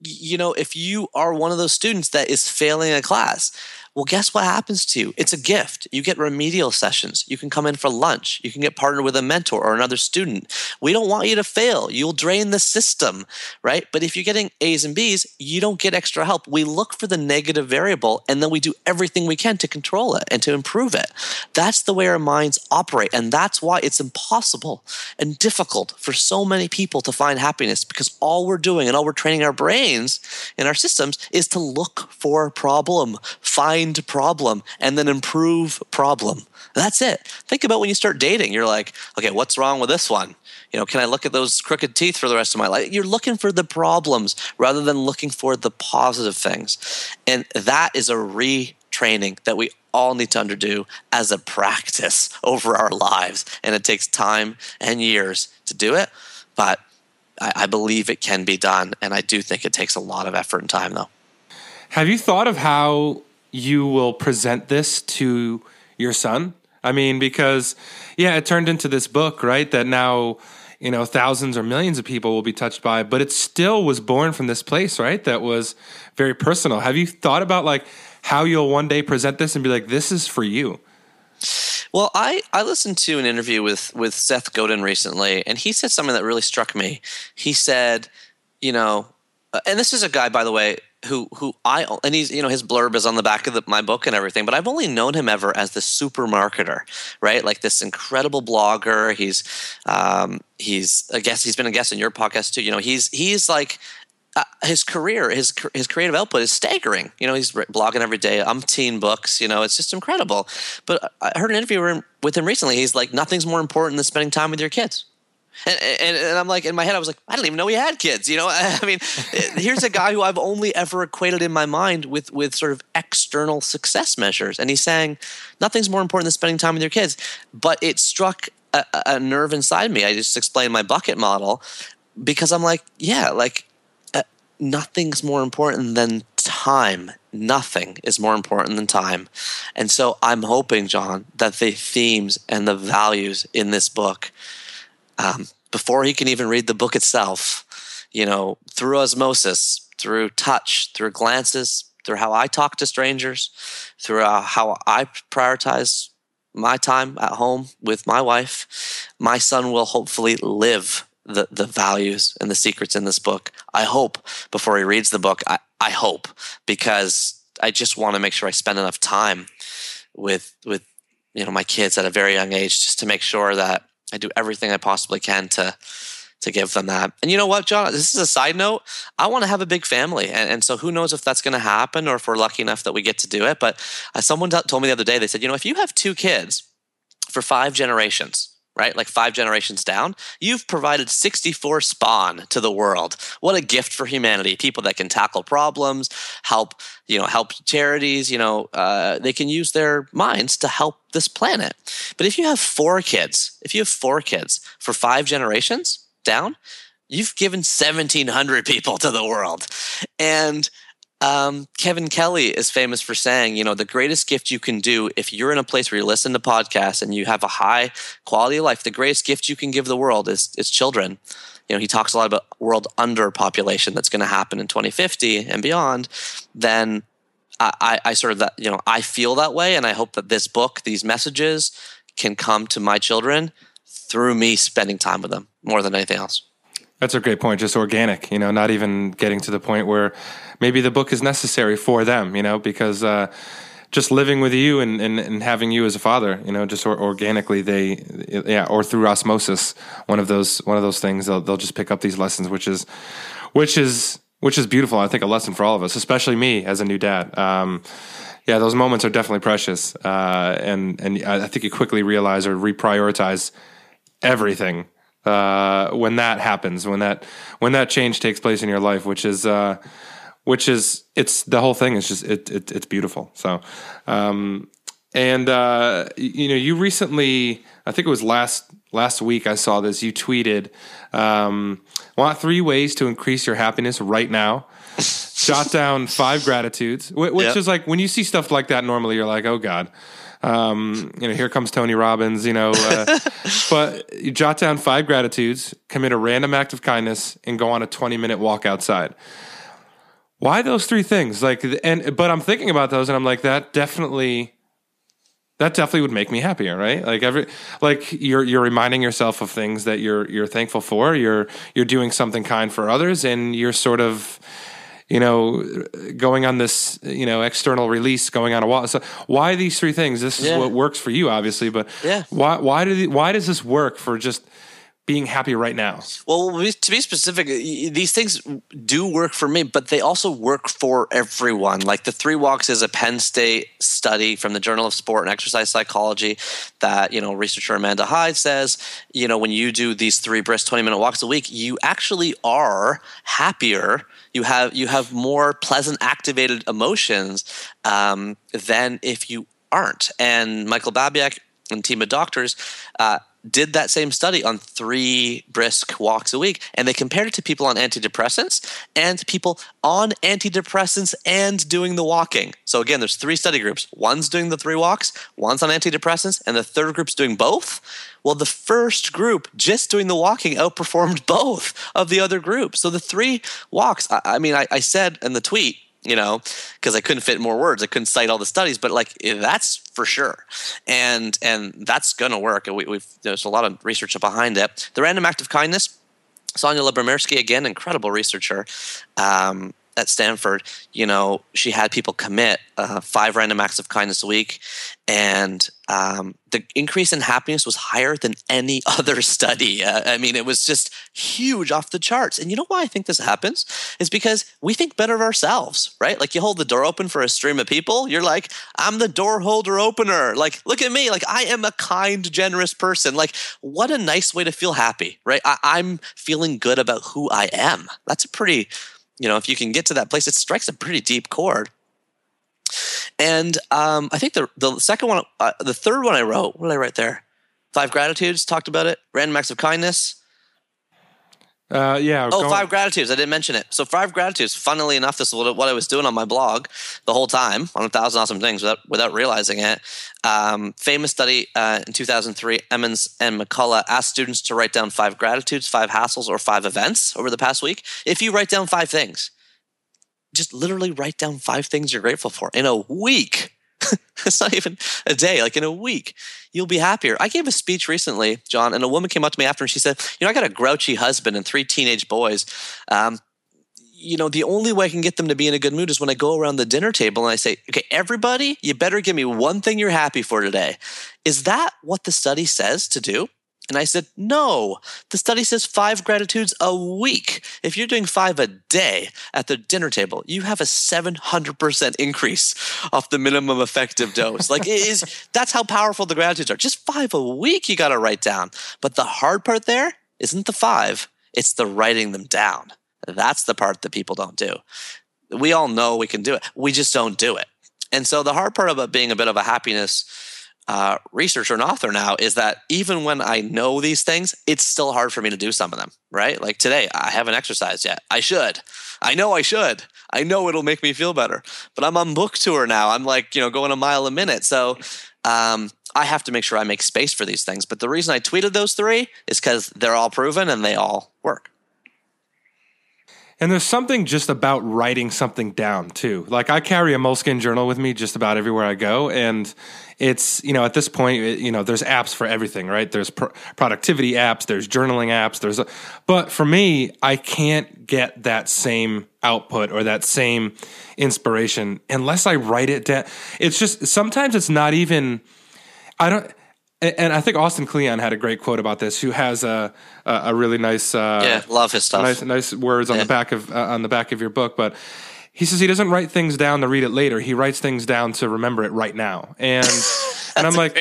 you know, if you are one of those students that is failing a class, well, guess what happens to you? It's a gift. You get remedial sessions. You can come in for lunch. You can get partnered with a mentor or another student. We don't want you to fail. You'll drain the system, right? But if you're getting A's and B's, you don't get extra help. We look for the negative variable and then we do everything we can to control it and to improve it. That's the way our minds operate. And that's why it's impossible and difficult for so many people to find happiness because all we're doing and all we're training our brains and our systems is to look for a problem, find find problem and then improve problem. That's it. Think about when you start dating. You're like, okay, what's wrong with this one? You know, can I look at those crooked teeth for the rest of my life? You're looking for the problems rather than looking for the positive things. And that is a retraining that we all need to underdo as a practice (laughs) over our lives. And it takes time and years to do it. But I, I believe it can be done. And I do think it takes a lot of effort and time, though. Have you thought of how you will present this to your son? I mean, because yeah, it turned into this book, right? That now, you know, thousands or millions of people will be touched by, but it still was born from this place, right? That was very personal. Have you thought about like how you'll one day present this and be like, this is for you? Well, I, I listened to an interview with, with Seth Godin recently, and he said something that really struck me. He said, you know, uh, and this is a guy, by the way, who who I and he's you know his blurb is on the back of the, my book and everything, but I've only known him ever as the super marketer, right? Like this incredible blogger. He's um, he's a guest. He's been a guest in your podcast too. You know, he's he's like uh, his career, his his creative output is staggering. You know, he's blogging every day, umpteen books. You know, it's just incredible. But I heard an interview with him recently. He's like, nothing's more important than spending time with your kids. And, and, and, I'm like, in my head, I was like, I didn't even know he had kids. You know, (laughs) I mean, here's a guy who I've only ever equated in my mind with with sort of external success measures, and he's saying nothing's more important than spending time with your kids. But it struck a, a nerve inside me. I just explained my bucket model because I'm like, yeah, like uh, nothing's more important than time. Nothing is more important than time. And so I'm hoping, John, that the themes and the values in this book um, before he can even read the book itself, you know, through osmosis, through touch, through glances, through how I talk to strangers, through uh, how I prioritize my time at home with my wife, my son will hopefully live the the values and the secrets in this book. I hope before he reads the book. I, I hope because I just want to make sure I spend enough time with with you know my kids at a very young age just to make sure that I do everything I possibly can to to give them that. And you know what, John? This is a side note. I want to have a big family, and, and so who knows if that's going to happen or if we're lucky enough that we get to do it. But uh, someone t- told me the other day. They said, you know, if you have two kids for five generations, right? Like five generations down, you've provided 64 spawn to the world. What a gift for humanity. People that can tackle problems, help, you know, help charities, you know, uh, they can use their minds to help this planet. But if you have four kids, if you have four kids for five generations down, you've given 1,700 people to the world. And um, Kevin Kelly is famous for saying, you know, the greatest gift you can do if you're in a place where you listen to podcasts and you have a high quality of life, the greatest gift you can give the world is, is children. You know, he talks a lot about world underpopulation that's going to happen in 2050 and beyond. Then I, I sort of that, you know, I feel that way. And I hope that this book, these messages can come to my children through me spending time with them more than anything else. That's a great point. Just organic, you know, not even getting to the point where maybe the book is necessary for them, you know, because uh, just living with you and, and, and, having you as a father, you know, just or, organically they, yeah, or through osmosis, one of those one of those things, they'll they'll just pick up these lessons, which is which is which is beautiful. I think a lesson for all of us, especially me as a new dad. Um, yeah, those moments are definitely precious, uh, and and I think you quickly realize or reprioritize everything uh, when that happens, when that when that change takes place in your life, which is uh, which is it's the whole thing is just it, it it's beautiful. So, um, and uh, you know, you recently, I think it was last last week, I saw this. You tweeted, um, "Want three ways to increase your happiness right now." Shot down five gratitudes, which yep. is like when you see stuff like that. Normally, you're like, "Oh God." Um, you know, here comes Tony Robbins, you know, uh, (laughs) but you jot down five gratitudes, commit a random act of kindness, and go on a 20 minute walk outside. Why those three things? Like, and, but I'm thinking about those and I'm like, that definitely, that definitely would make me happier, right? Like every, like you're, you're reminding yourself of things that you're, you're thankful for. You're, you're doing something kind for others and you're sort of, you know, going on this, you know, external release, going on a wall. So why these three things? This is yeah. what works for you, obviously, but yeah. why, why do, the, why does this work for just being happy right now? Well, to be specific, these things do work for me, but they also work for everyone. Like the three walks is a Penn State study from the Journal of Sport and Exercise Psychology that, you know, researcher Amanda Hyde says, you know, when you do these three brisk 20 minute walks a week, you actually are happier you have you have more pleasant activated emotions um, than if you aren't. And Michael Babyak and team of doctors uh, did that same study on three brisk walks a week, and they compared it to people on antidepressants and people on antidepressants and doing the walking. So again, there's three study groups. One's doing the three walks, one's on antidepressants, and the third group's doing both. Well, the first group just doing the walking outperformed (laughs) both of the other groups. So the three walks, I, I mean, I, I said in the tweet, you know, because I couldn't fit more words. I couldn't cite all the studies, but like that's for sure, and and that's gonna work. And we, have there's a lot of research behind it. The random act of kindness. Sonja Lyubomirsky, again, incredible researcher. Um, at Stanford, you know, she had people commit uh, five random acts of kindness a week, and um, the increase in happiness was higher than any (laughs) other study. Uh, I mean, it was just huge off the charts. And you know why I think this happens? Is because we think better of ourselves, right? Like you hold the door open for a stream of people, you're like, I'm the door holder opener. Like, look at me. Like, I am a kind, generous person. Like, what a nice way to feel happy, right? I- I'm feeling good about who I am. That's a pretty you know, if you can get to that place, it strikes a pretty deep chord. And um, I think the the second one, uh, the third one I wrote, what did I write there? Five gratitudes. Talked about it. Random acts of kindness. Uh, yeah. Oh, five gratitudes. I didn't mention it. So five gratitudes. Funnily enough, this is what I was doing on my blog the whole time on a thousand awesome things without without realizing it. Um, famous study uh, in 2003. Emmons and McCullough asked students to write down five gratitudes, five hassles, or five events over the past week. If you write down five things, just literally write down five things you're grateful for in a week (laughs) it's not even a day, like in a week, you'll be happier. I gave a speech recently, John, and a woman came up to me after and she said, You know, I got a grouchy husband and three teenage boys. Um, you know, the only way I can get them to be in a good mood is when I go around the dinner table and I say, okay, everybody, you better give me one thing you're happy for today. Is that what the study says to do? And I said, no, the study says five gratitudes a week. If you're doing five a day at the dinner table, you have a 700% increase off the minimum effective dose. like it is, (laughs) that's how powerful the gratitudes are. Just five a week you got to write down. But the hard part there isn't the five, it's the writing them down. That's the part that people don't do. We all know we can do it. We just don't do it. And so the hard part about being a bit of a happiness uh, researcher and author now is that even when I know these things, it's still hard for me to do some of them, right? Like today, I haven't exercised yet. I should. I know I should. I know it'll make me feel better. But I'm on book tour now. I'm like, you know, going a mile a minute. So um, I have to make sure I make space for these things. But the reason I tweeted those three is because they're all proven and they all work. And there's something just about writing something down too. Like I carry a Moleskine journal with me just about everywhere I go, and it's you know at this point you know there's apps for everything, right? There's productivity apps, there's journaling apps, there's a, but for me, I can't get that same output or that same inspiration unless I write it down. It's just sometimes it's not even. I don't and I think Austin Kleon had a great quote about this. Who has a a, really nice uh, yeah, love his stuff. Nice, nice words on yeah. the back of uh, on the back of your book, but. He says he doesn't write things down to read it later. He writes things down to remember it right now. And (laughs) and I'm like,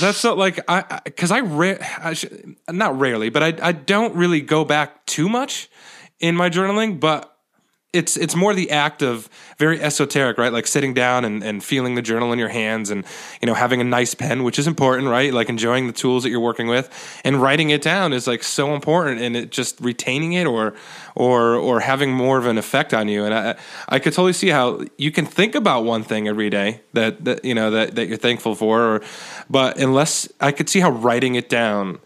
that's so like I because I, I, ra- I sh- not rarely, but I I don't really go back too much in my journaling. But it's it's more the act of very esoteric, right? Like sitting down and, and feeling the journal in your hands and you know having a nice pen, which is important, right? Like enjoying the tools that you're working with and writing it down is like so important and it just retaining it or or or having more of an effect on you. And I I could totally see how you can think about one thing every day that, that you know that, that you're thankful for or but unless I could see how writing it down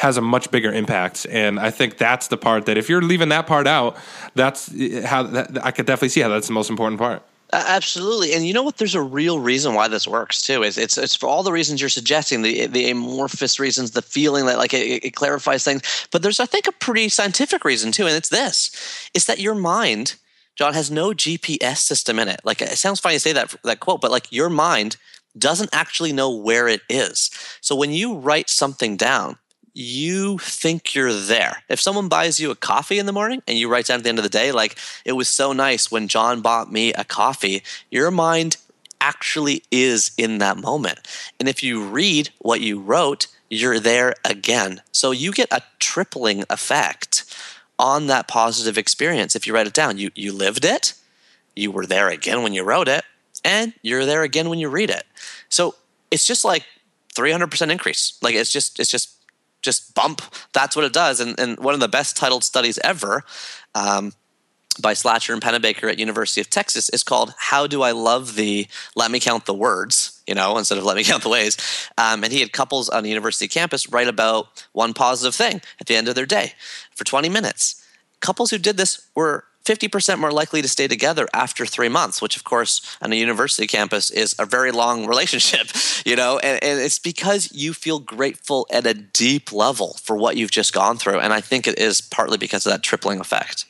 has a much bigger impact. And I think that's the part that if you're leaving that part out, that's eh, how that, I could definitely see how that's the most important part. Absolutely, and you know what? There's a real reason why this works too. Is it's it's for all the reasons you're suggesting, the the amorphous reasons, the feeling that like it, it clarifies things. But there's I think a pretty scientific reason too, and it's this: is that your mind, John, has no GPS system in it. Like it sounds funny to say that that quote, but like your mind doesn't actually know where it is. So when you write something down, you think you're there. If someone buys you a coffee in the morning and you write down at the end of the day, like, it was so nice when John bought me a coffee, your mind actually is in that moment. And if you read what you wrote, you're there again. So you get a tripling effect on that positive experience if you write it down. You, you lived it, you were there again when you wrote it, and you're there again when you read it. So it's just like 300% increase. Like it's just, it's just just bump. That's what it does. And, and one of the best titled studies ever um, by Slatcher and Pennebaker at University of Texas is called "How Do I Love Thee? Let Me Count the Words." You know, instead of "Let Me Count the Ways." Um, and he had couples on the university campus write about one positive thing at the end of their day for 20 minutes. Couples who did this were 50% more likely to stay together after three months, which, of course, on a university campus is a very long (laughs) relationship, you know, and, and, it's because you feel grateful at a deep level for what you've just gone through. And I think it is partly because of that tripling effect.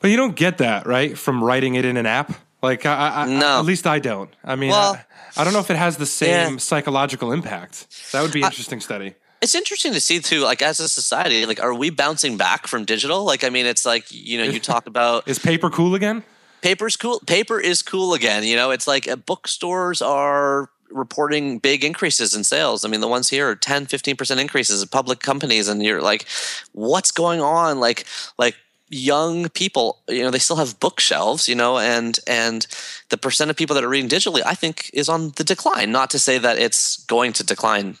But you don't get that, right, from writing it in an app? Like, I, I, no. at least I don't. I mean, well, I, I, don't know if it has the same yeah. psychological impact. That would be an interesting study it's interesting to see too like as a society like are we bouncing back from digital? Like i mean it's like you know you (laughs) talk about is paper cool again? Paper's cool paper is cool again you know? It's like uh, bookstores are reporting big increases in sales. I mean the ones here are 10 15% increases of public companies and you're like what's going on? Like like young people you know they still have bookshelves you know and and the percent of people that are reading digitally i think is on the decline. Not to say that it's going to decline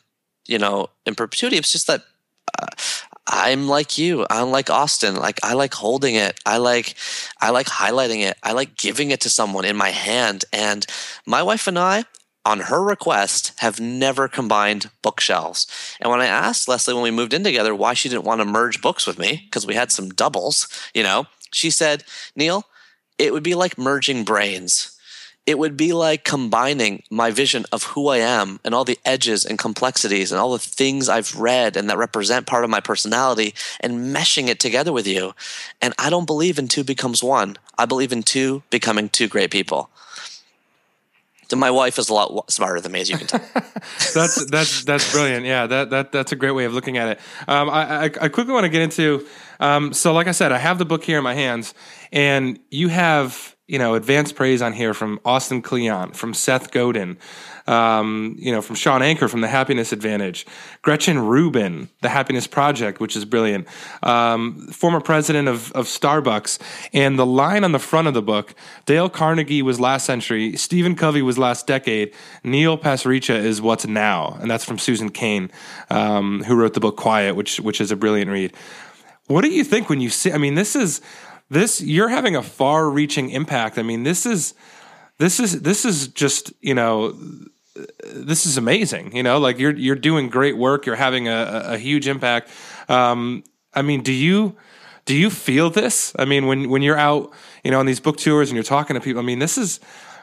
you know, in perpetuity. It's just that uh, I'm like you. I'm like Austin. Like I like holding it. I like I like highlighting it. I like giving it to someone in my hand. And my wife and I, on her request, have never combined bookshelves. And when I asked Leslie when we moved in together why she didn't want to merge books with me, because we had some doubles, you know, she said, Neil, it would be like merging brains it would be like combining my vision of who I am and all the edges and complexities and all the things I've read and that represent part of my personality and meshing it together with you. And I don't believe in two becomes one. I believe in two becoming two great people. So my wife is a lot smarter than me, as you can tell. (laughs) that's that's that's brilliant. Yeah, that that that's a great way of looking at it. Um, I, I, I quickly want to get into. Um, so, like I said, I have the book here in my hands, and you have you know advanced praise on here from Austin Kleon, from Seth Godin, um, you know, from Shawn Achor from the Happiness Advantage, Gretchen Rubin, the Happiness Project, which is brilliant, um, former president of, of Starbucks. And the line on the front of the book Dale Carnegie was last century, Stephen Covey was last decade, Neil Pasricha is what's now. And that's from Susan Cain, um, who wrote the book Quiet, which, which is a brilliant read. What do you think when you see? I mean, this is this you're having a far-reaching impact. I mean, this is this is this is just you know this is amazing. You know, like you're you're doing great work. You're having a, a huge impact. Um, I mean, do you do you feel this? I mean, when when you're out, you know, on these book tours and you're talking to people. I mean, this is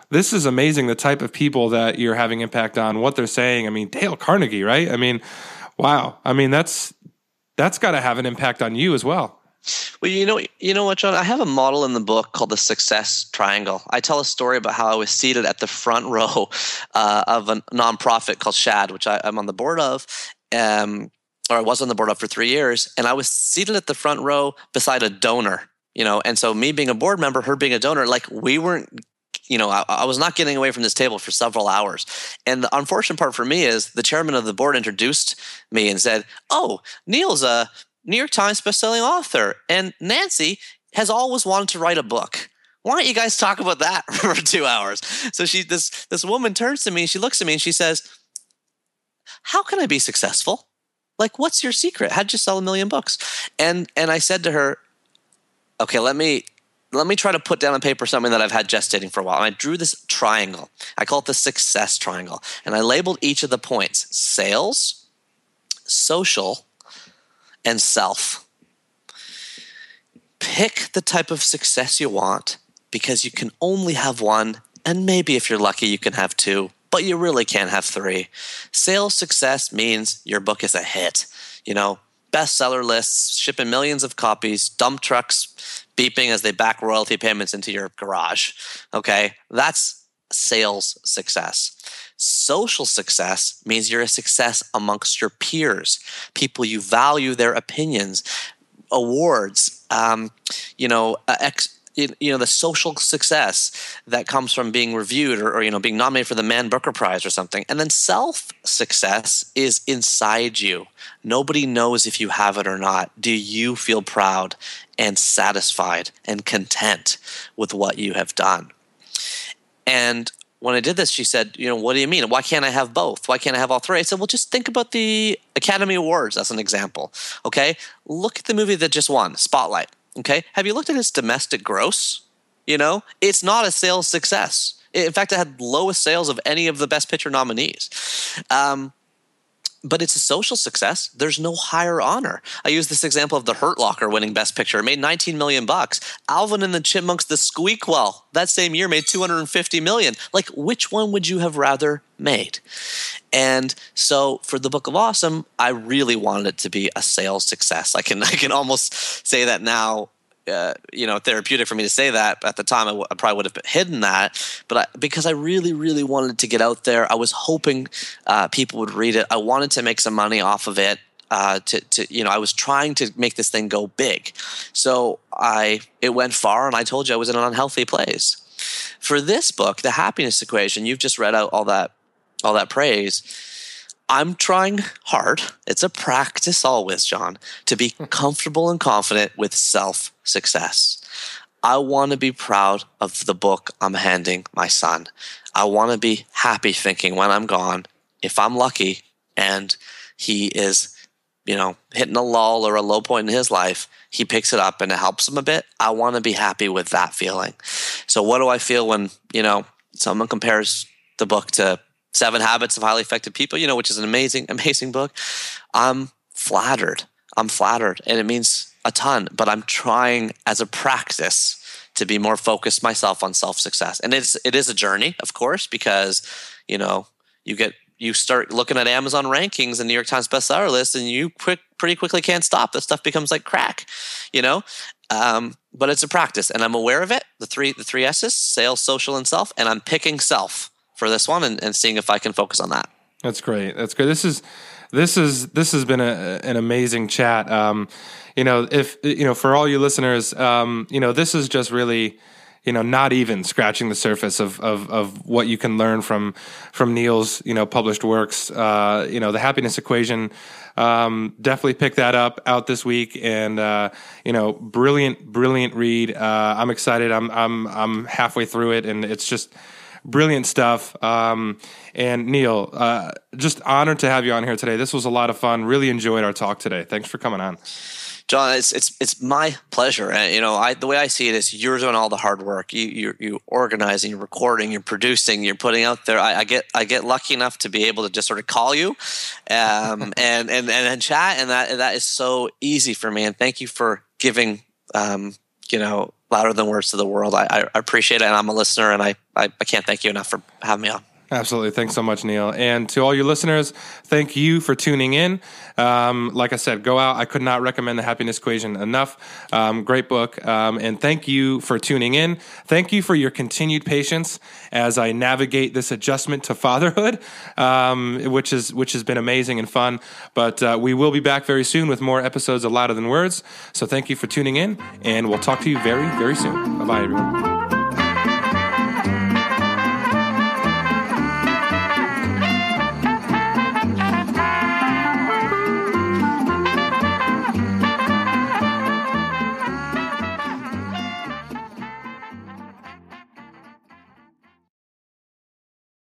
this is amazing. The type of people that you're having impact on, what they're saying. I mean, Dale Carnegie, right? I mean, wow. I mean, that's that's got to have an impact on you as well. Well, you know, you know what, John? I have a model in the book called the Success Triangle. I tell a story about how I was seated at the front (laughs) row uh, of a nonprofit called Shad, which I, am on the board of, um, or I was on the board of for three years, and I was seated at the front row beside a donor. You know, and so me being a board member, her being a donor, like we weren't you know, I, I, was not getting away from this table for several hours. And the unfortunate part for me is the chairman of the board introduced me and said, "Oh, Neil's a New York Times bestselling author, and Nancy has always wanted to write a book. Why don't you guys talk about that (laughs) for two hours? So she this this woman turns to me, she looks at me and she says, How can I be successful? Like, what's your secret? How'd you sell a million books? And and I said to her, Okay, let me let me try to put down on paper something that I've had gestating for a while. And I drew this triangle. I call it the success triangle. And I labeled each of the points sales, social, and self. Pick the type of success you want because you can only have one, and maybe if you're lucky, you can have two, but you really can't have three. Sales success means your book is a hit. You know, bestseller lists, shipping millions of copies, dump trucks beeping as they back royalty payments into your garage. Okay, that's sales success. Social success means you're a success amongst your peers, people you value their opinions, awards, um, you know, uh, ex, you know the social success that comes from being reviewed or, or, you know being nominated for the man booker prize or something. And then self success is inside you. Nobody knows if you have it or not. Do you feel proud and satisfied and content with what you have done? And when I did this, she said, you know, what do you mean? Why can't I have both? Why can't I have all three? I said, well, just think about the Academy Awards as an example. Okay. Look at the movie that just won, Spotlight. Okay. Have you looked at its domestic gross? You know, it's not a sales success. In fact, it had lowest sales of any of the Best Picture nominees. Um, but it's a social success. There's no higher honor. I use this example of the Hurt Locker winning Best Picture. It made 19 million bucks. Alvin and the Chipmunks, The Squeakquel, that same year made 250 million. Like, which one would you have rather made? And so for the Book of Awesome, I really wanted it to be a sales success. I can (laughs) I can almost say that now uh, you know therapeutic for me to say that. At the time, I, w- I probably would have hidden that, but I, because I really, really wanted to get out there, I was hoping uh, people would read it. I wanted to make some money off of it. Uh, to, to you know, I was trying to make this thing go big, so I it went far, and I told you I was in an unhealthy place. For this book, the happiness equation, you've just read out all that all that praise I'm trying hard. It's a practice always, John, to be hmm. comfortable and confident with self success. I want to be proud of the book I'm handing my son. I want to be happy thinking when I'm gone, if I'm lucky and he is, you know, hitting a lull or a low point in his life, he picks it up and it helps him a bit. I want to be happy with that feeling. So, what do I feel when, you know, someone compares the book to Seven Habits of Highly Effective People, you know, which is an amazing, (laughs) amazing book. I'm flattered. I'm flattered. And it means a ton, but I'm trying as a practice to be more focused myself on self success. And it's it is a journey, of course, because you know you get you start looking at Amazon rankings and New York Times bestseller list, and you quick pretty quickly can't stop. That stuff becomes like crack, you know. Um, but it's a practice, and I'm aware of it. The three the three S's: sales, social, and self. And I'm picking self for this one, and, and seeing if I can focus on that. That's great. That's great. This is this is this has been a, an amazing chat. Um, you know, if you know, for all you listeners, um, you know, this is just really you know not even scratching the surface of of, of what you can learn from from Neil's you know published works. Uh, you know, the happiness equation. Um, definitely pick that up out this week, and uh, you know, brilliant, brilliant read. Uh, I'm excited. I'm I'm I'm halfway through it, and it's just brilliant stuff. Um, and Neil, uh, just honored to have you on here today. This was a lot of fun. Really enjoyed our talk today. Thanks for coming on. John, it's it's it's my pleasure. And you know, I the way I see it is you're doing all the hard work. You you you organizing, you're recording, you're producing, you're putting out there. I, I get I get lucky enough to be able to just sort of call you, um, (laughs) and, and and and chat, and that that is so easy for me. And thank you for giving, um, you know, louder than words to the world. I, I appreciate it, and I'm a listener, and I, I I can't thank you enough for having me on. Absolutely. Thanks so much, Neil. And to all your listeners, thank you for tuning in. Um, like I said, go out. I could not recommend The Happiness Equation enough. Um, great book. Um, and thank you for tuning in. Thank you for your continued patience as I navigate this adjustment to fatherhood, um, which, is, which has been amazing and fun. But uh, we will be back very soon with more episodes of Louder Than Words. So thank you for tuning in, and we'll talk to you very, very soon. Bye bye, everyone.